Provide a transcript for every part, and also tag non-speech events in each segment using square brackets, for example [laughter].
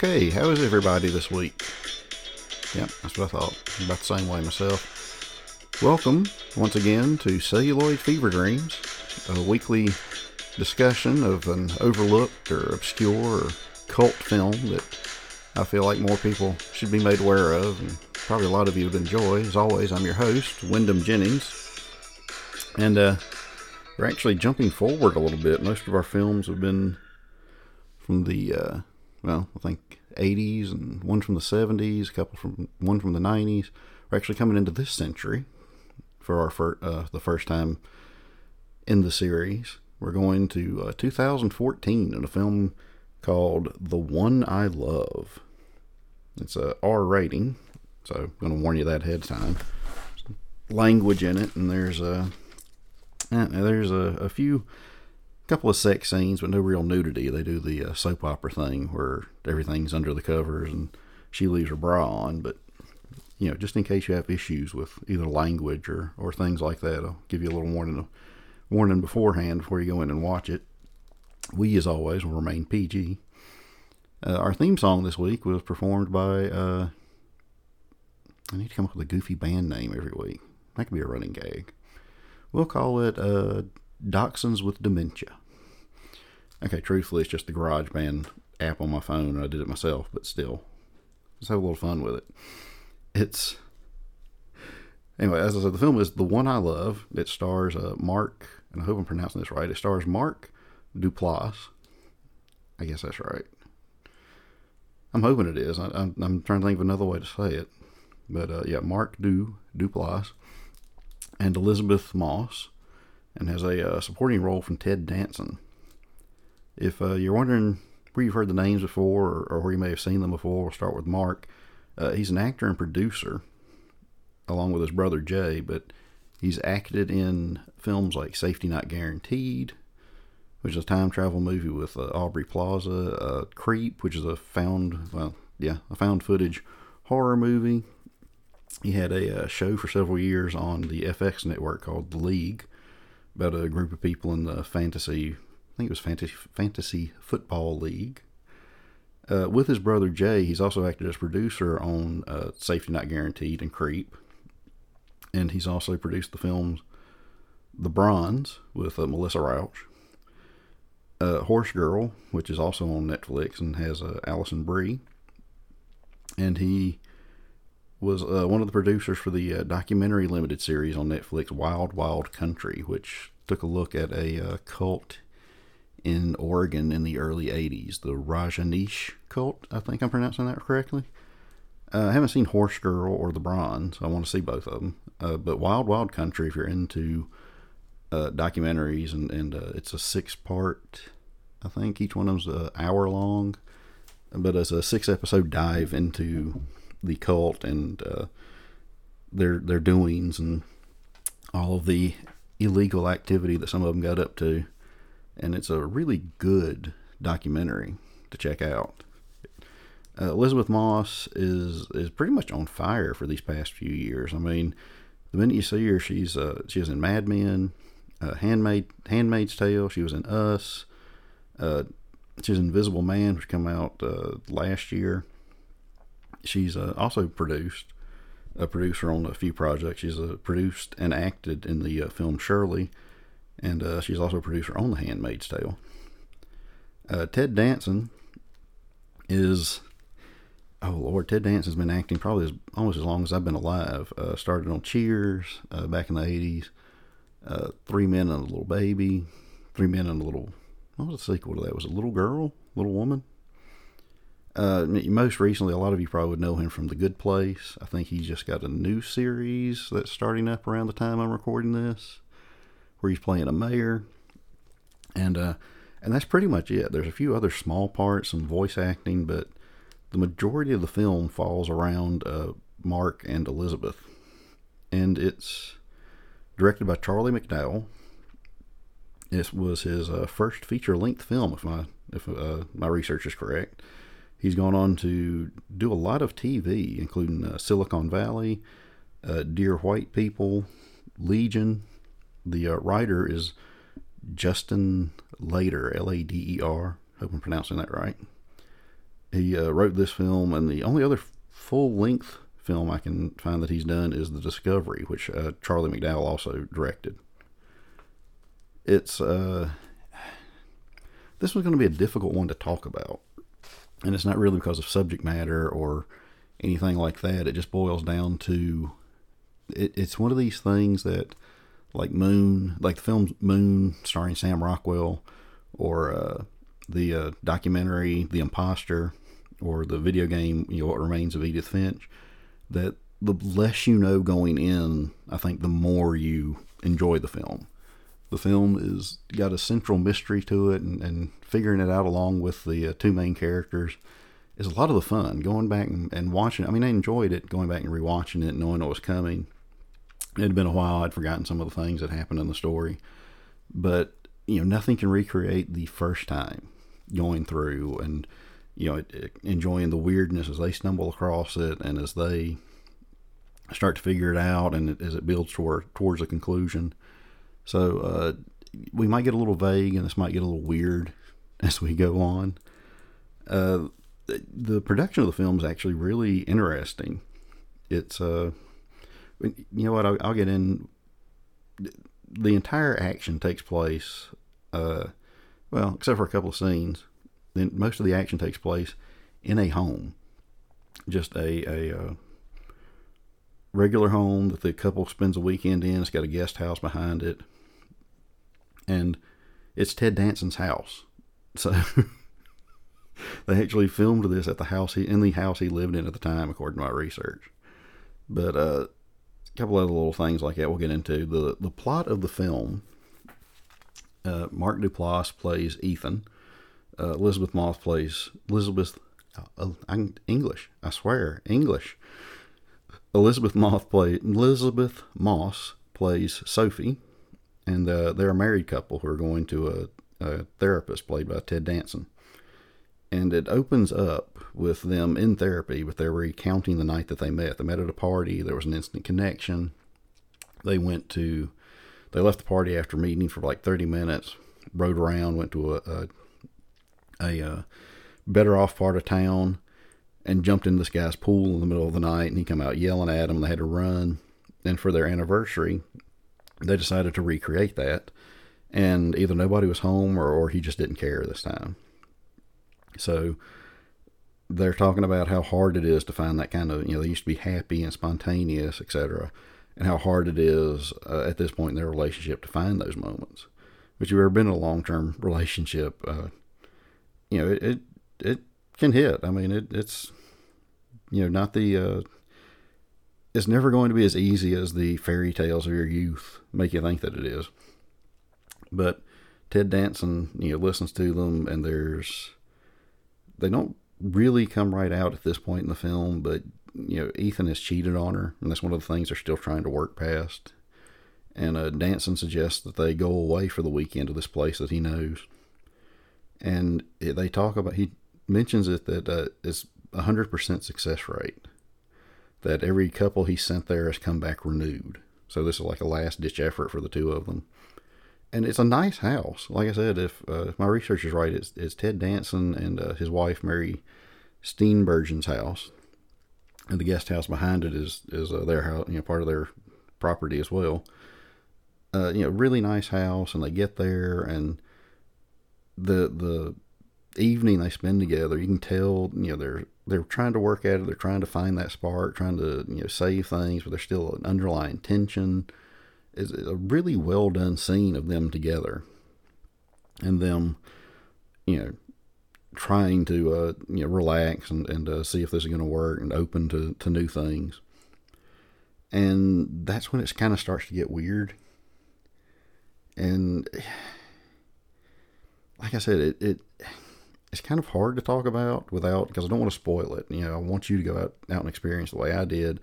Okay, how is everybody this week? Yep, that's what I thought. About the same way myself. Welcome once again to Celluloid Fever Dreams, a weekly discussion of an overlooked or obscure or cult film that I feel like more people should be made aware of, and probably a lot of you would enjoy. As always, I'm your host, Wyndham Jennings, and uh, we're actually jumping forward a little bit. Most of our films have been from the uh, well, I think 80s and one from the 70s, a couple from one from the 90s. We're actually coming into this century for our fir- uh, the first time in the series. We're going to uh, 2014 in a film called The One I Love. It's a R rating, so I'm going to warn you that ahead of time. Language in it, and there's a there's a, a few couple of sex scenes, but no real nudity. They do the uh, soap opera thing where everything's under the covers and she leaves her bra on. But you know, just in case you have issues with either language or or things like that, I'll give you a little warning warning beforehand before you go in and watch it. We, as always, will remain PG. Uh, our theme song this week was performed by. Uh, I need to come up with a goofy band name every week. That could be a running gag. We'll call it uh, Dachshunds with Dementia. Okay, truthfully, it's just the GarageBand app on my phone, I did it myself, but still, let's have a little fun with it. It's anyway, as I said, the film is the one I love. It stars uh, Mark, and I hope I'm pronouncing this right. It stars Mark Duplass. I guess that's right. I'm hoping it is. I, am I'm trying to think of another way to say it, but uh, yeah, Mark Du Duplass and Elisabeth Moss and has a uh, supporting role from Ted Danson. If uh, you're wondering where you've heard the names before or, or, where you may have seen them before, we'll start with Mark. Uh, he's an actor and producer, along with his brother Jay, but he's acted in films like Safety Not Guaranteed, which is a time travel movie with uh, Aubrey Plaza, uh, Creep, which is a found, well, yeah, a found footage horror movie. He had a uh, show for several years on the FX network called The League, about a group of people in the fantasy, I think it was fantasy fantasy football league. Uh, with his brother Jay, he's also acted as producer on uh, Safety Not Guaranteed and Creep, and he's also produced the films The Bronze with uh, Melissa Rauch, uh, Horse Girl, which is also on Netflix and has uh, Alison Brie, and he was uh, one of the producers for the uh, documentary limited series on Netflix, Wild Wild Country, which took a look at a uh, cult in Oregon in the early 80s, the Rajneesh cult. I think I'm pronouncing that correctly. Uh, I haven't seen Horse Girl or The Bronze. I want to see both of them. Uh, but Wild Wild Country, if you're into uh, documentaries, and, and it's a six part, I think each one of them's an hour long, but it's a six episode dive into the cult and uh, their their doings and all of the illegal activity that some of them got up to, and it's a really good documentary to check out. Uh, Elisabeth Moss is is pretty much on fire for these past few years. I mean, the minute you see her, she's uh, she was in Mad Men, uh, Handmaid Handmaid's Tale. She was in Us. Uh, she was in Invisible Man, which came out uh, last year. She's uh, also produced a producer on a few projects. She's uh, produced and acted in the uh, film Shirley, and uh, she's also a producer on The Handmaid's Tale. Uh, Ted Danson is, oh Lord, Ted Danson's been acting probably as, almost as long as I've been alive. Uh, started on Cheers back in the 80s, Three Men and a Little Baby, Three Men and a Little, what was the sequel to that? Was it Little Girl? Little Woman? Uh, most recently, a lot of you probably would know him from The Good Place. I think he's just got a new series that's starting up around the time I'm recording this, where he's playing a mayor, and uh, and that's pretty much it. There's a few other small parts, some voice acting, but the majority of the film falls around uh, Mark and Elisabeth, and it's directed by Charlie McDowell. This was his uh, first feature-length film, if my if uh, my research is correct. He's gone on to do a lot of TV, including uh, Silicon Valley, uh, Dear White People, Legion. The uh, writer is Justin Lader, L A D E R. Hope I'm pronouncing that right. he uh, wrote this film, and the only other full length film I can find that he's done is The Discovery, which uh, Charlie McDowell also directed. It's uh, [sighs] this was going to be a difficult one to talk about, and it's not really because of subject matter or anything like that. It just boils down to it, it's one of these things that, like Moon, like the film Moon, starring Sam Rockwell, or uh, the uh, documentary The Imposter, or the video game you know, What Remains of Edith Finch, that the less you know going in, I think the more you enjoy the film. The film is got a central mystery to it, and, and figuring it out along with the uh, two main characters is a lot of the fun. Going back and, and watching, I mean, I enjoyed it going back and rewatching it, knowing what was coming. It had been a while; I'd forgotten some of the things that happened in the story, but you know, nothing can recreate the first time going through and you know, enjoying the weirdness as they stumble across it and as they start to figure it out and as it builds toward towards a conclusion. So uh, we might get a little vague and this might get a little weird [laughs] as we go on. Uh, the production of the film is actually really interesting. It's uh, you know what? I'll, I'll get in. The entire action takes place, uh, well, except for a couple of scenes then most of the action takes place in a home, just a a uh, regular home that the couple spends a weekend in. It's got a guest house behind it, and it's Ted Danson's house. So [laughs] they actually filmed this at the house he in the house he lived in at the time, according to my research. But uh, a couple other little things like that we'll get into. the The plot of the film. Uh, Mark Duplass plays Ethan, uh, Elisabeth Moss plays Elizabeth. Uh, English, I swear, English. Elisabeth Moss play Elisabeth Moss plays Sophie, and uh, they're a married couple who are going to a, a, therapist played by Ted Danson. And it opens up with them in therapy, but they're recounting the night that they met. They met at a party. There was an instant connection. They went to, they left the party after meeting for like 30 minutes, rode around, went to a, a a uh, better off part of town and jumped in this guy's pool in the middle of the night and he come out yelling at them. They had to run. And for their anniversary, they decided to recreate that. And either nobody was home or, or he just didn't care this time. So they're talking about how hard it is to find that kind of, you know, they used to be happy and spontaneous, etc. And how hard it is uh, at this point in their relationship to find those moments. But you've ever been in a long term [laughs] relationship, uh, you know, it, it, it can hit. I mean, it, it's, you know, not the, uh, it's never going to be as easy as the fairy tales of your youth make you think that it is. But Ted Danson, you know, listens to them and there's, they don't really come right out at this point in the film, but, you know, Ethan has cheated on her, and that's one of the things they're still trying to work past. And uh, Danson suggests that they go away for the weekend to this place that he knows and they talk about he mentions it that uh, it's a hundred percent success rate. That every couple he sent there has come back renewed. So this is like a last ditch effort for the two of them, and it's a nice house. Like I said, if, uh, if my research is right, it's, it's Ted Danson and uh, his wife Mary Steenburgen's house, and the guest house behind it is is uh, their house, you know, part of their property as well. Uh, you know, really nice house, and they get there and the the evening they spend together, you can tell you know they're they're trying to work at it. They're trying to find that spark, trying to you know save things, but there's still an underlying tension. It's a really well done scene of them together, and them, you know, trying to uh, you know relax and and uh, see if this is going to work and open to to new things. And that's when it kind of starts to get weird. And [sighs] like I said, it, it it's kind of hard to talk about without because I don't want to spoil it. You know, I want you to go out, out and experience the way I did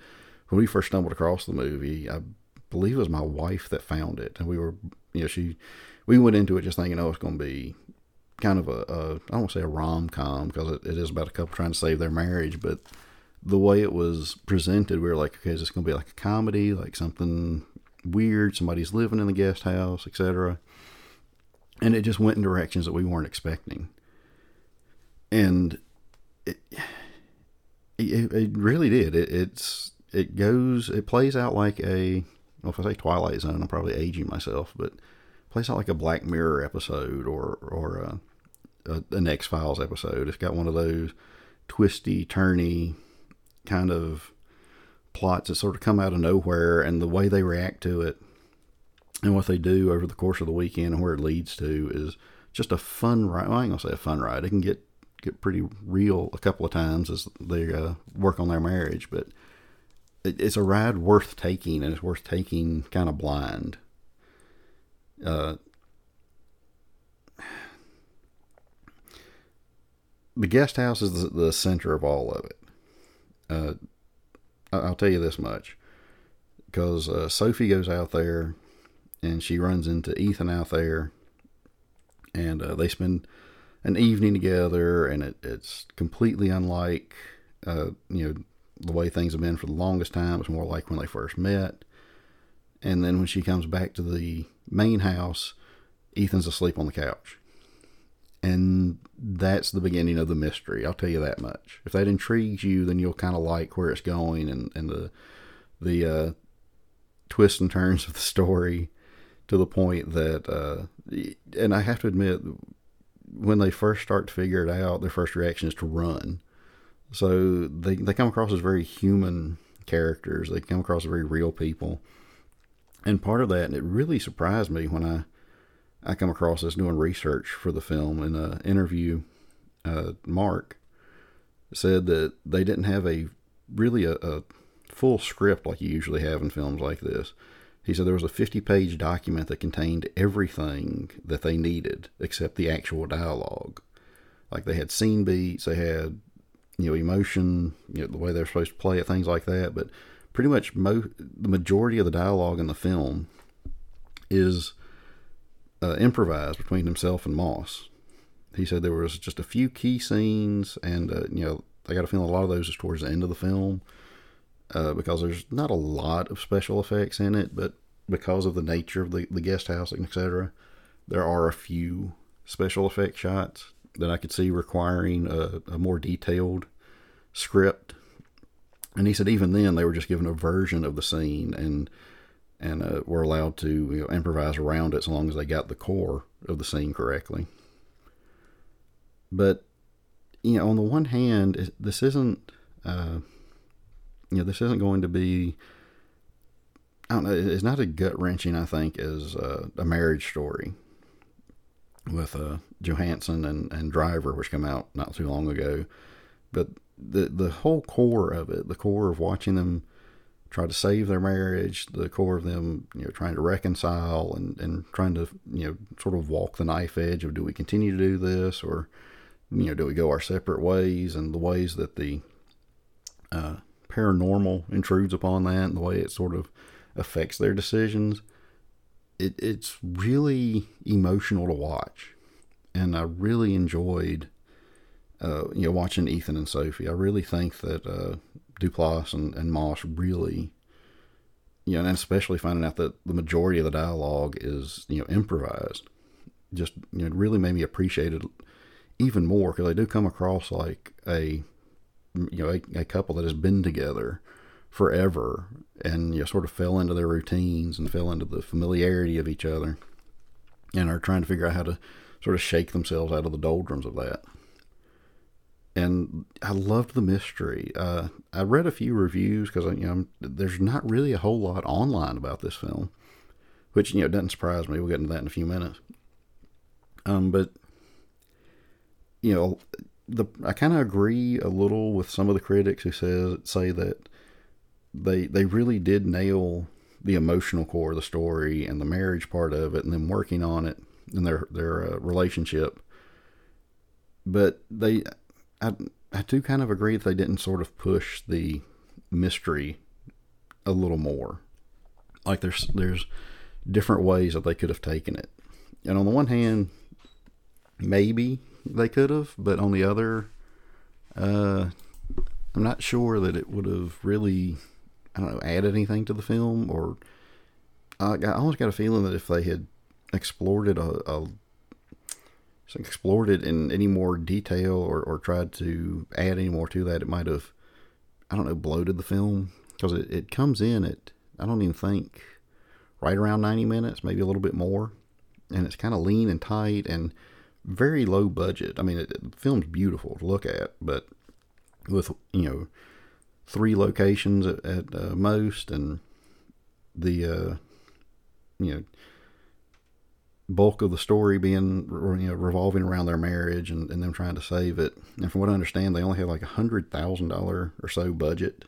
when we first stumbled across the movie. I believe it was my wife that found it, and we were, you know, she we went into it just thinking, oh, it's going to be kind of a, a I don't want to say a rom com because it, it is about a couple trying to save their marriage, but the way it was presented, we were like, okay, is this going to be like a comedy, like something weird? Somebody's living in the guest house, etc and it just went in directions that we weren't expecting. And it, it, it really did. It, it's it goes it plays out like a well, if I say Twilight Zone, I'm probably aging myself, but plays out like a Black Mirror episode or or a, a, an X Files episode. It's got one of those twisty, turny kind of plots that sort of come out of nowhere, and the way they react to it and what they do over the course of the weekend and where it leads to is just a fun ride. Well, I ain't gonna say a fun ride. It can get get pretty real a couple of times as they uh, work on their marriage, but it, it's a ride worth taking, and it's worth taking kind of blind. Uh, the guest house is the, the, center of all of it. Uh, I'll tell you this much, because uh, Sophie goes out there, and she runs into Ethan out there, and uh, they spend an evening together, and it, it's completely unlike, uh, you know, the way things have been for the longest time. It's more like when they first met. And then when she comes back to the main house, Ethan's asleep on the couch. And that's the beginning of the mystery. I'll tell you that much. If that intrigues you, then you'll kind of like where it's going and, and the the uh, twists and turns of the story to the point that, uh, and I have to admit, when they first start to figure it out, their first reaction is to run. So they, they come across as very human characters. They come across as very real people. And part of that, and it really surprised me when I I come across this doing research for the film in an interview. Uh, Mark said that they didn't have a really a, a full script like you usually have in films like this. He said there was a 50 page document that contained everything that they needed except the actual dialogue. Like they had scene beats, they had, you know, emotion, you know, the way they're supposed to play it, things like that. But pretty much mo- the majority of the dialogue in the film is uh, improvised between himself and Moss. He said there was just a few key scenes, and, uh, you know, I got a feeling a lot of those is towards the end of the film uh, because there's not a lot of special effects in it, but because of the nature of the, the guest house, etc., there are a few special effect shots that I could see requiring a, a more detailed script. And he said even then they were just given a version of the scene and and uh, were allowed to you know, improvise around it so long as they got the core of the scene correctly. But you know, on the one hand, this isn't. Uh, you know, this isn't going to be. I don't know. It's not as gut wrenching, I think, as uh, a marriage story with uh, Johansson and, and Driver, which came out not too long ago. But the the whole core of it, the core of watching them try to save their marriage, the core of them, you know, trying to reconcile and, and trying to, you know, sort of walk the knife edge of do we continue to do this or, you know, do we go our separate ways and the ways that the uh, paranormal intrudes upon that and the way it sort of affects their decisions, it, it's really emotional to watch. And I really enjoyed, uh, you know, watching Ethan and Sophie. I really think that uh, Duplass and, and Moss really, you know, and especially finding out that the majority of the dialogue is, you know, improvised, just, you know, really made me appreciate it even more because they do come across like a you know a, a, couple that has been together forever and you know, sort of fell into their routines and fell into the familiarity of each other and are trying to figure out how to sort of shake themselves out of the doldrums of that and I loved the mystery. Uh, I read a few reviews because you know there's not really a whole lot online about this film, which you know doesn't surprise me. We'll get into that in a few minutes. Um, but you know, the I kind of agree a little with some of the critics who says say that they they really did nail the emotional core of the story and the marriage part of it, and then working on it and their their uh, relationship. But they, I I do kind of agree that they didn't sort of push the mystery a little more. Like there's there's different ways that they could have taken it, and on the one hand, maybe they could have, but on the other, uh, I'm not sure that it would have really, I don't know, added anything to the film. Or I, I almost got a feeling that if they had explored it a, a explored it in any more detail or, or tried to add any more to that, it might have, I don't know, bloated the film because it, it comes in at, I don't even think, right around 90 minutes, maybe a little bit more. And it's kind of lean and tight and very low budget. I mean, it, the film's beautiful to look at, but with, you know, three locations at, at uh, most and the, uh, you know, bulk of the story being you know revolving around their marriage and, and them trying to save it. And from what I understand, they only had like a hundred thousand dollar or so budget,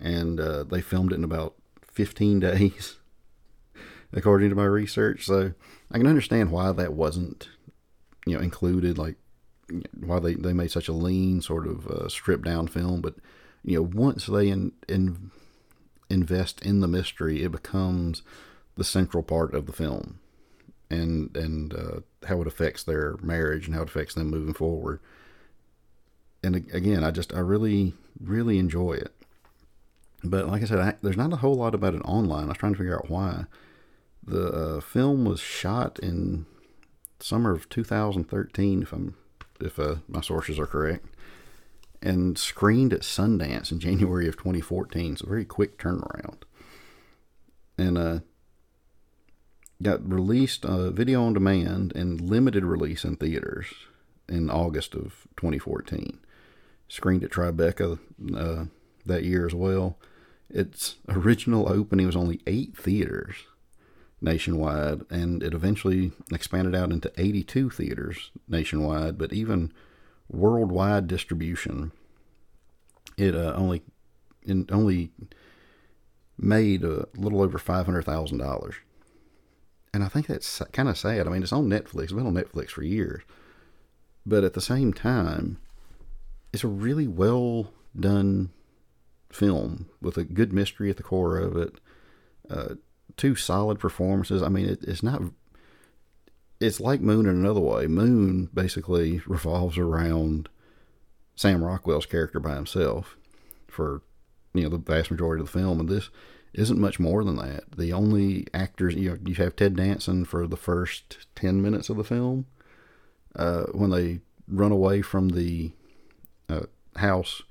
and uh, they filmed it in about fifteen [laughs] days, according to my research. So I can understand why that wasn't you know included, like why they they made such a lean sort of uh, stripped down film. But you know once they in, in invest in the mystery, it becomes the central part of the film and and uh, how it affects their marriage and how it affects them moving forward. And again, I just I really really enjoy it. But like I said, I, there's not a whole lot about it online. I was trying to figure out why. The uh, film was shot in summer of 2013, if I'm if uh, my sources are correct, and screened at Sundance in [laughs] January of 2014. So very quick turnaround. And uh, got released uh, video on demand and limited release in theaters in August of 2014. Screened at Tribeca uh, that year as well. Its original opening was only eight theaters nationwide, and it eventually expanded out into 82 theaters nationwide. But even worldwide distribution, it uh, only in, only made a little over five hundred thousand dollars and I think that's kind of sad. I mean, it's on Netflix. It's been on Netflix for years. But at the same time, it's a really well done film with a good mystery at the core of it. Uh, two solid performances. I mean, it, it's not. It's like Moon in another way. Moon basically revolves around Sam Rockwell's character by himself for you know the vast majority of the film, and this isn't much more than that. The only actors you know, you have Ted Danson for the first ten minutes of the film, uh, when they run away from the uh, house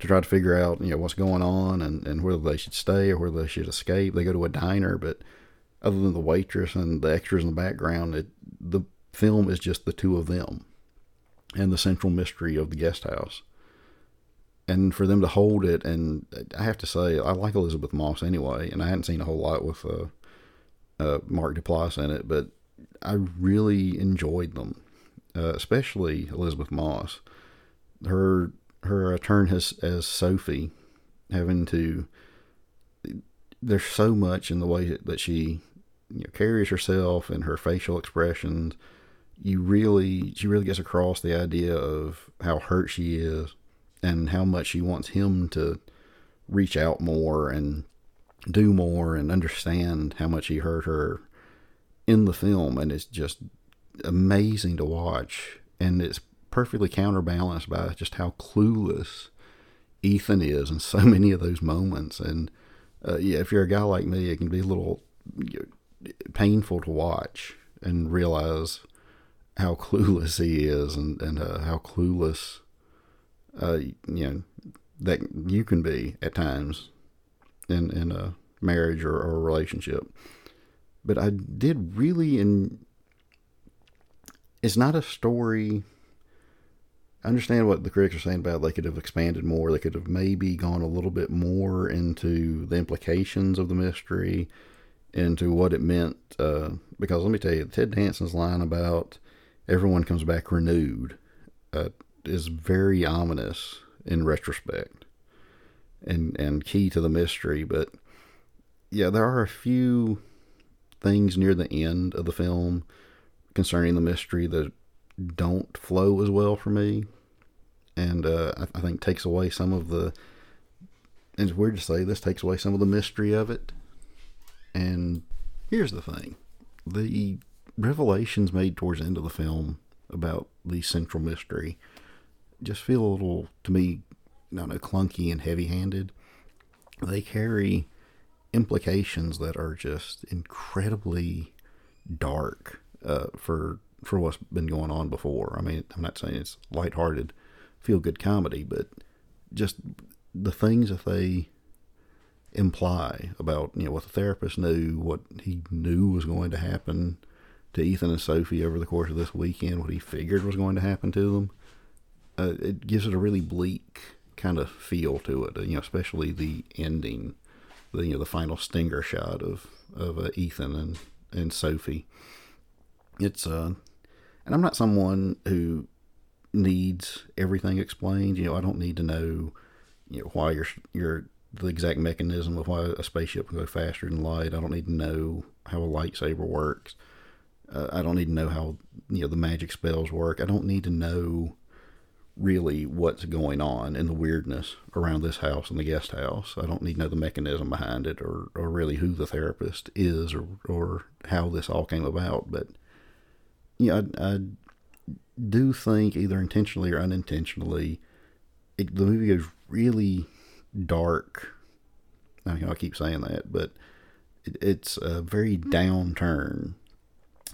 to try to figure out you know what's going on and, and whether they should stay or whether they should escape. They go to a diner, but other than the waitress and the extras in the background, it, the film is just the two of them and the central mystery of the guest house and for them to hold it, and I have to say, I like Elisabeth Moss anyway, and I hadn't seen a whole lot with uh, uh, Mark Duplass in it, but I really enjoyed them, uh, especially Elisabeth Moss. Her her turn as as Sophie, having to. There's so much in the way that she you know, carries herself and her facial expressions. You really, she really gets across the idea of how hurt she is and how much she wants him to reach out more and do more and understand how much he hurt her in the film and it's just amazing to watch and it's perfectly counterbalanced by just how clueless Ethan is in so [laughs] many of those moments and uh, yeah if you're a guy like me it can be a little painful to watch and realize how [laughs] clueless he is and, and uh, how clueless uh, you know, that you can be at times in in a marriage or, or a relationship. But I did really in it's not a story I understand what the critics are saying about they could have expanded more. They could have maybe gone a little bit more into the implications of the mystery, into what it meant. Uh, because let me tell you, Ted Danson's line about everyone comes back renewed uh, is very ominous in retrospect and and key to the mystery but yeah there are a few things near the end of the film concerning the mystery that don't flow as well for me. And uh, I, I, think takes away some of the it's weird to say this takes away some of the mystery of it. And here's the thing. The revelations made towards the end of the film about the central mystery just feel a little, to me, don't know, clunky and heavy handed. They carry implications that are just incredibly dark uh, for for what's been going on before. I mean, I'm not saying it's lighthearted, feel good comedy, but just the things that they imply about you know what the therapist knew, what he knew was going to happen to Ethan and Sophie over the course of this weekend, what he figured was going to happen to them. Uh, it gives it a really bleak kind of feel to it, you know, especially the ending, the you know the final stinger shot of of uh, Ethan and and Sophie. It's uh, and I'm not someone who needs everything explained. You know, I don't need to know, you know, why your your the exact mechanism of why a spaceship can go faster than light. I don't need to know how a lightsaber works. Uh, I don't need to know how you know the magic spells work. I don't need to know really what's going on and the weirdness around this house and the guest house. I don't need to know the mechanism behind it or, or really who the therapist is or, or how this all came about. But yeah, I, I do think either intentionally or unintentionally, it, the movie goes really dark. I, know I keep saying that, but it, it's a very downturn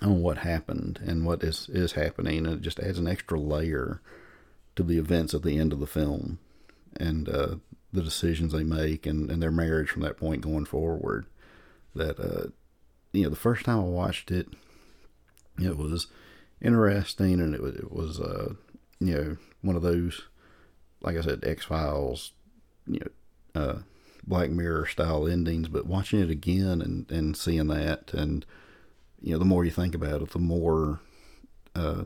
on what happened and what is is happening, and it just adds an extra layer to the events at the end of the film and uh, the decisions they make and, and their marriage from that point going forward. That uh, you know, the first time I watched it, it was interesting, and it was it was uh, you know one of those, like I said, X Files, you know, uh, Black Mirror style endings. But watching it again and and seeing that, and you know, the more you think about it, the more uh,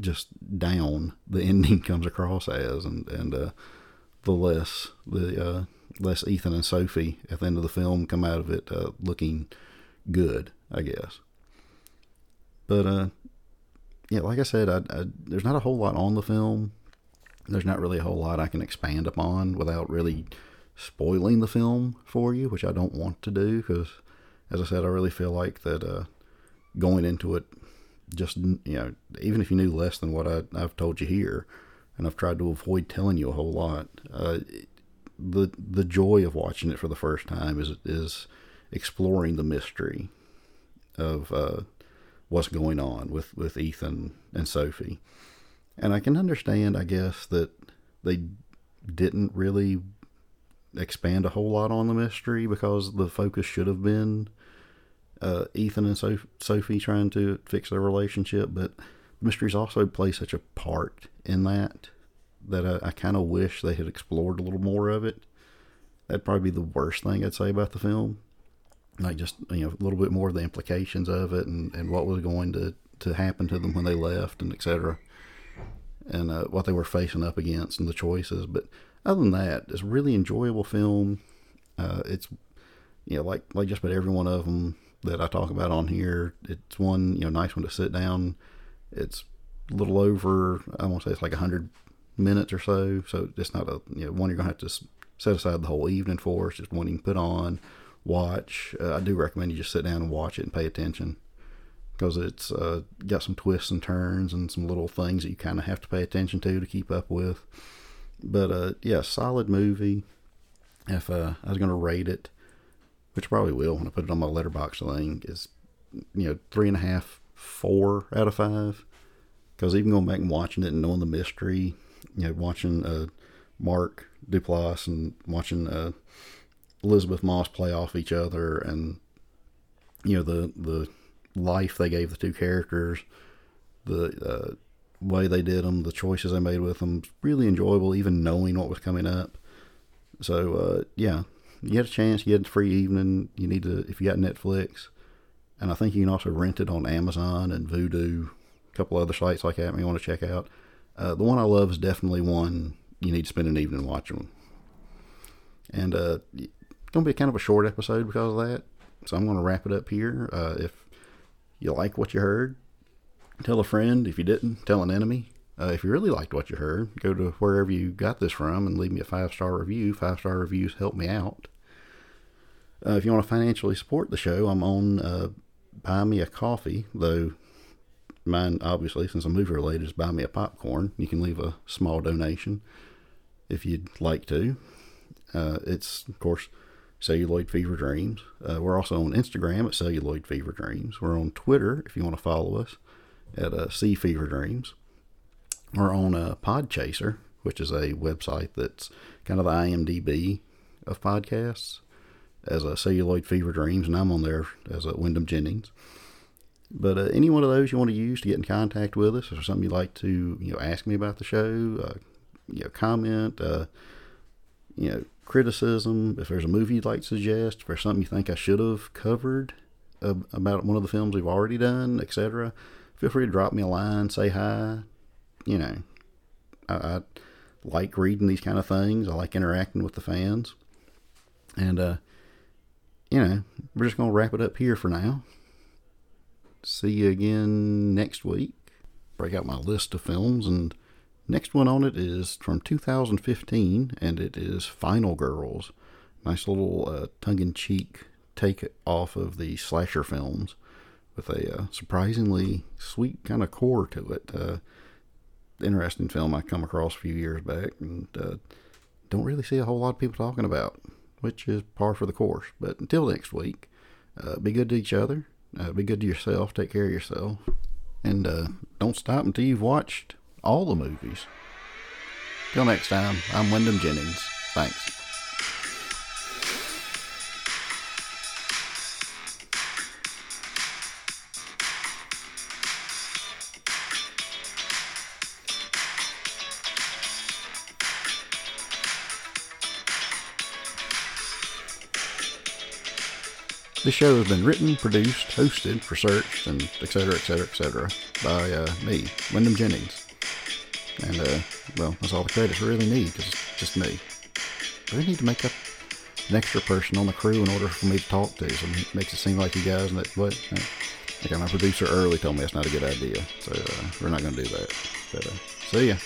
just down the [laughs] ending comes across as, and and uh, the less the uh, less Ethan and Sophie at the end of the film come out of it uh, looking good, I guess. But uh, yeah, like I said, I, I, there's not a whole lot on the film. There's not really a whole lot I can expand upon without really spoiling the film for you, which I don't want to do because, as I said, I really feel like that uh, going into it, just you know, even if you knew less than what I, have told you here, and I've tried to avoid telling you a whole lot, uh, the the joy of watching it for the first time is is exploring the mystery of uh, what's going on with, with Ethan and Sophie. And I can understand, I guess, that they didn't really expand a whole lot on the mystery because the focus should have been uh, Ethan and so- Sophie trying to fix their relationship. But mysteries also play such a part in that that I, I kind of wish they had explored a little more of it. That'd probably be the worst thing I'd say about the film like just you know a little bit more of the implications of it and, and what was going to, to happen to them when they left and etc. And uh, what they were facing up against and the choices. But other than that, it's a really enjoyable film. Uh, it's you know like like just about every one of them that I talk about on here. It's one you know nice one to sit down. It's a little over I won't say it's like hundred minutes or so. So it's not a you know one you're gonna have to set aside the whole evening for. It's just one you can put on watch. Uh, I do recommend you just sit down and watch it and pay attention because it's uh, got some twists and turns and some little things that you kind of have to pay attention to to keep up with. But uh, yeah, solid movie. If uh, I was going to rate it, which I probably will when I put it on my Letterboxd thing, is you know three and a half, four out of five. Because even going back and watching it and knowing the mystery, you know, watching uh, Mark Duplass and watching Elisabeth Moss play off each other, and you know the the life they gave the two characters, the uh, way they did them, the choices they made with them, really enjoyable. Even knowing what was coming up. So uh, yeah, you had a chance. You had a free evening. You need to if you got Netflix, and I think you can also rent it on Amazon and Vudu, a couple other sites like that. You want to check out. Uh, the one I love is definitely one you need to spend an evening watching. And uh, going to be kind of a short episode because of that. So I'm going to wrap it up here. Uh, if you like what you heard, tell a friend. If you didn't, tell an enemy. Uh, if you really liked what you heard, go to wherever you got this from and leave me a five star review. Five star reviews help me out. Uh, if you want to financially support the show, I'm on uh, Buy Me a Coffee, though mine, obviously, since I'm movie related, is Buy Me a Popcorn. You can leave a small donation if you'd like to. Uh, it's, of course, Celluloid Fever Dreams. Uh, we're also on Instagram at Celluloid Fever Dreams. We're on Twitter if you want to follow us at uh, C Fever Dreams We're on uh, Podchaser, which is a website that's kind of the IMDb of podcasts as a Celluloid Fever Dreams, and I'm on there as a Wyndham Jennings. But uh, any one of those you want to use to get in contact with us, or something you'd like to you know ask me about the show, uh, you know comment, uh, you know criticism. If there's a movie you'd like to suggest, if there's something you think I should have covered about one of the films we've already done, etc. Feel free to drop me a line, say hi. You know, I, I like reading these kind of things. I like interacting with the fans, and uh, you know, we're just gonna wrap it up here for now. See you again next week. Break out my list of films, and next one on it is from 2015, and it is Final Girls. Nice little uh, tongue-in-cheek take off of the slasher films with a uh, surprisingly sweet kind of core to it. Uh, interesting film I come across a few years back, and uh, don't really see a whole lot of people talking about, which is par for the course. But until next week, uh, be good to each other uh, be good to yourself. Take care of yourself. And don't stop until you've watched all the movies. Till next time, I'm Wyndham Jennings. Thanks. This show has been written, produced, hosted, researched, and etc., etc., etc. by uh, me, Wyndham Jennings. And, uh, well, that's all the credits really need, because it's just me. But I need to make up an extra person on the crew in order for me to talk to. So it makes it seem like you guys, that, what? Okay, my producer early told me that's not a good idea. So uh, we're not going to do that. But uh, see ya.